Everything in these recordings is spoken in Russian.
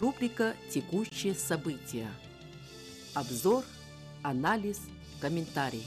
Рубрика «Текущие события». Обзор, анализ, комментарий.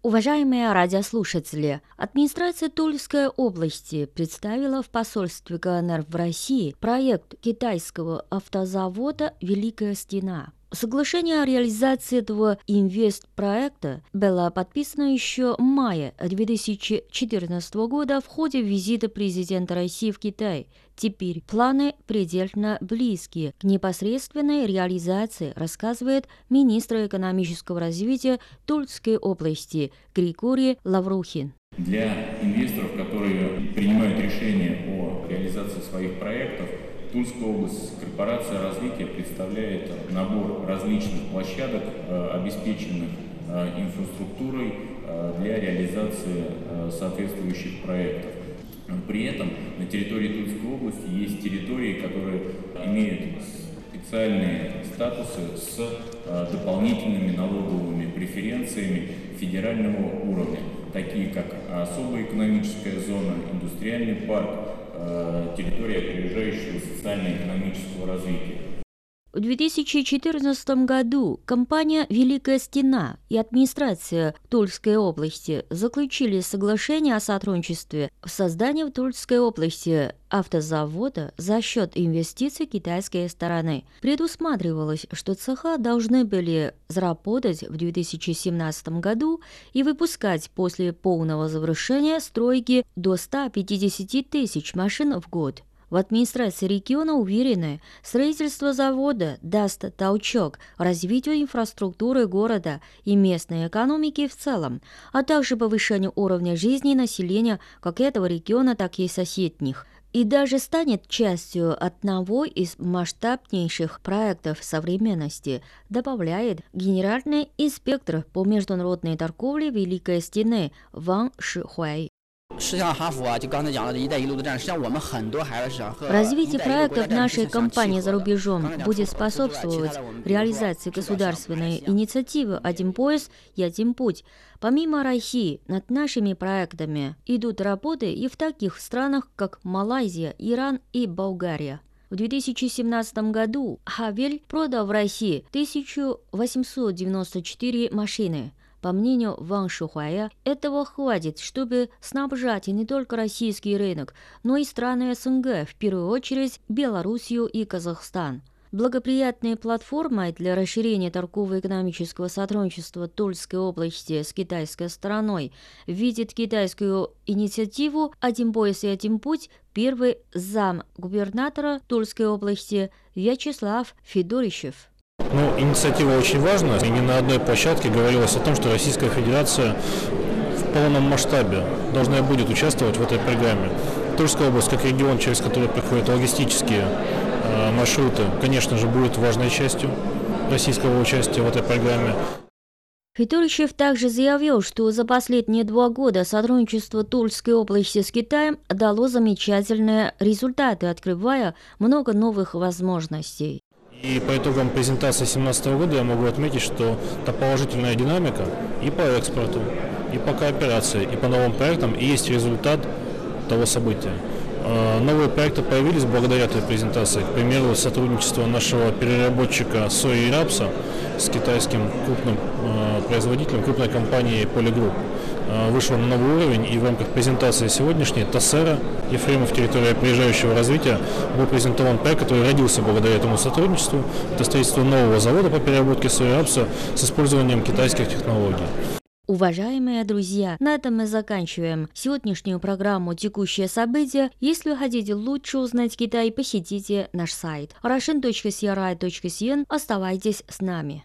Уважаемые радиослушатели, администрация Тульской области представила в посольстве КНР в России проект китайского автозавода «Великая стена». Соглашение о реализации этого инвестпроекта было подписано еще в мае 2014 года в ходе визита президента России в Китай. Теперь планы предельно близкие к непосредственной реализации, рассказывает министр экономического развития Тульской области Григорий Лаврухин. Для инвесторов, которые принимают решение о реализации своих проектов, Тульская область, корпорация развития представляет набор различных площадок, э, обеспеченных э, инфраструктурой э, для реализации соответствующих проектов. При этом на территории Тульской области есть территории, которые имеют специальные статусы с дополнительными налоговыми преференциями федерального уровня, такие как особая экономическая зона, индустриальный парк, территории опережающего социально-экономического развития. В 2014 году компания «Великая стена» и администрация Тульской области заключили соглашение о сотрудничестве в создании в Тульской области автозавода за счет инвестиций китайской стороны. Предусматривалось, что цеха должны были заработать в 2017 году и выпускать после полного завершения стройки до 150 тысяч машин в год. В администрации региона уверены, строительство завода даст толчок развитию инфраструктуры города и местной экономики в целом, а также повышению уровня жизни населения как этого региона, так и соседних и даже станет частью одного из масштабнейших проектов современности, добавляет генеральный инспектор по международной торговле Великой Стены Ван Шихуай. Развитие проектов нашей компании за рубежом будет способствовать реализации государственной инициативы «Один пояс и один путь». Помимо России, над нашими проектами идут работы и в таких странах, как Малайзия, Иран и Болгария. В 2017 году Хавель продал в России 1894 машины – по мнению Ван Шухая, этого хватит, чтобы снабжать не только российский рынок, но и страны СНГ, в первую очередь Белоруссию и Казахстан. Благоприятной платформой для расширения торгово-экономического сотрудничества Тульской области с китайской стороной видит китайскую инициативу «Один пояс и один путь» первый зам губернатора Тульской области Вячеслав Федорищев. Ну, инициатива очень важна. И ни на одной площадке говорилось о том, что Российская Федерация в полном масштабе должна будет участвовать в этой программе. Тульская область, как регион, через который проходят логистические э, маршруты, конечно же, будет важной частью российского участия в этой программе. Федорычев также заявил, что за последние два года сотрудничество Тульской области с Китаем дало замечательные результаты, открывая много новых возможностей. И по итогам презентации 2017 года я могу отметить, что это положительная динамика и по экспорту, и по кооперации, и по новым проектам, и есть результат того события. А, новые проекты появились благодаря этой презентации. К примеру, сотрудничество нашего переработчика сои и рапса с китайским крупным а, производителем, крупной компанией Polygroup. Э, вышла на новый уровень, и в рамках презентации сегодняшней ТАССЕРа Ефремов территории опережающего развития был презентован проект, который родился благодаря этому сотрудничеству. Это строительство нового завода по переработке соевапса с использованием китайских технологий. Уважаемые друзья, на этом мы заканчиваем сегодняшнюю программу «Текущие события». Если вы хотите лучше узнать Китай, посетите наш сайт russian.cri.cn. Оставайтесь с нами.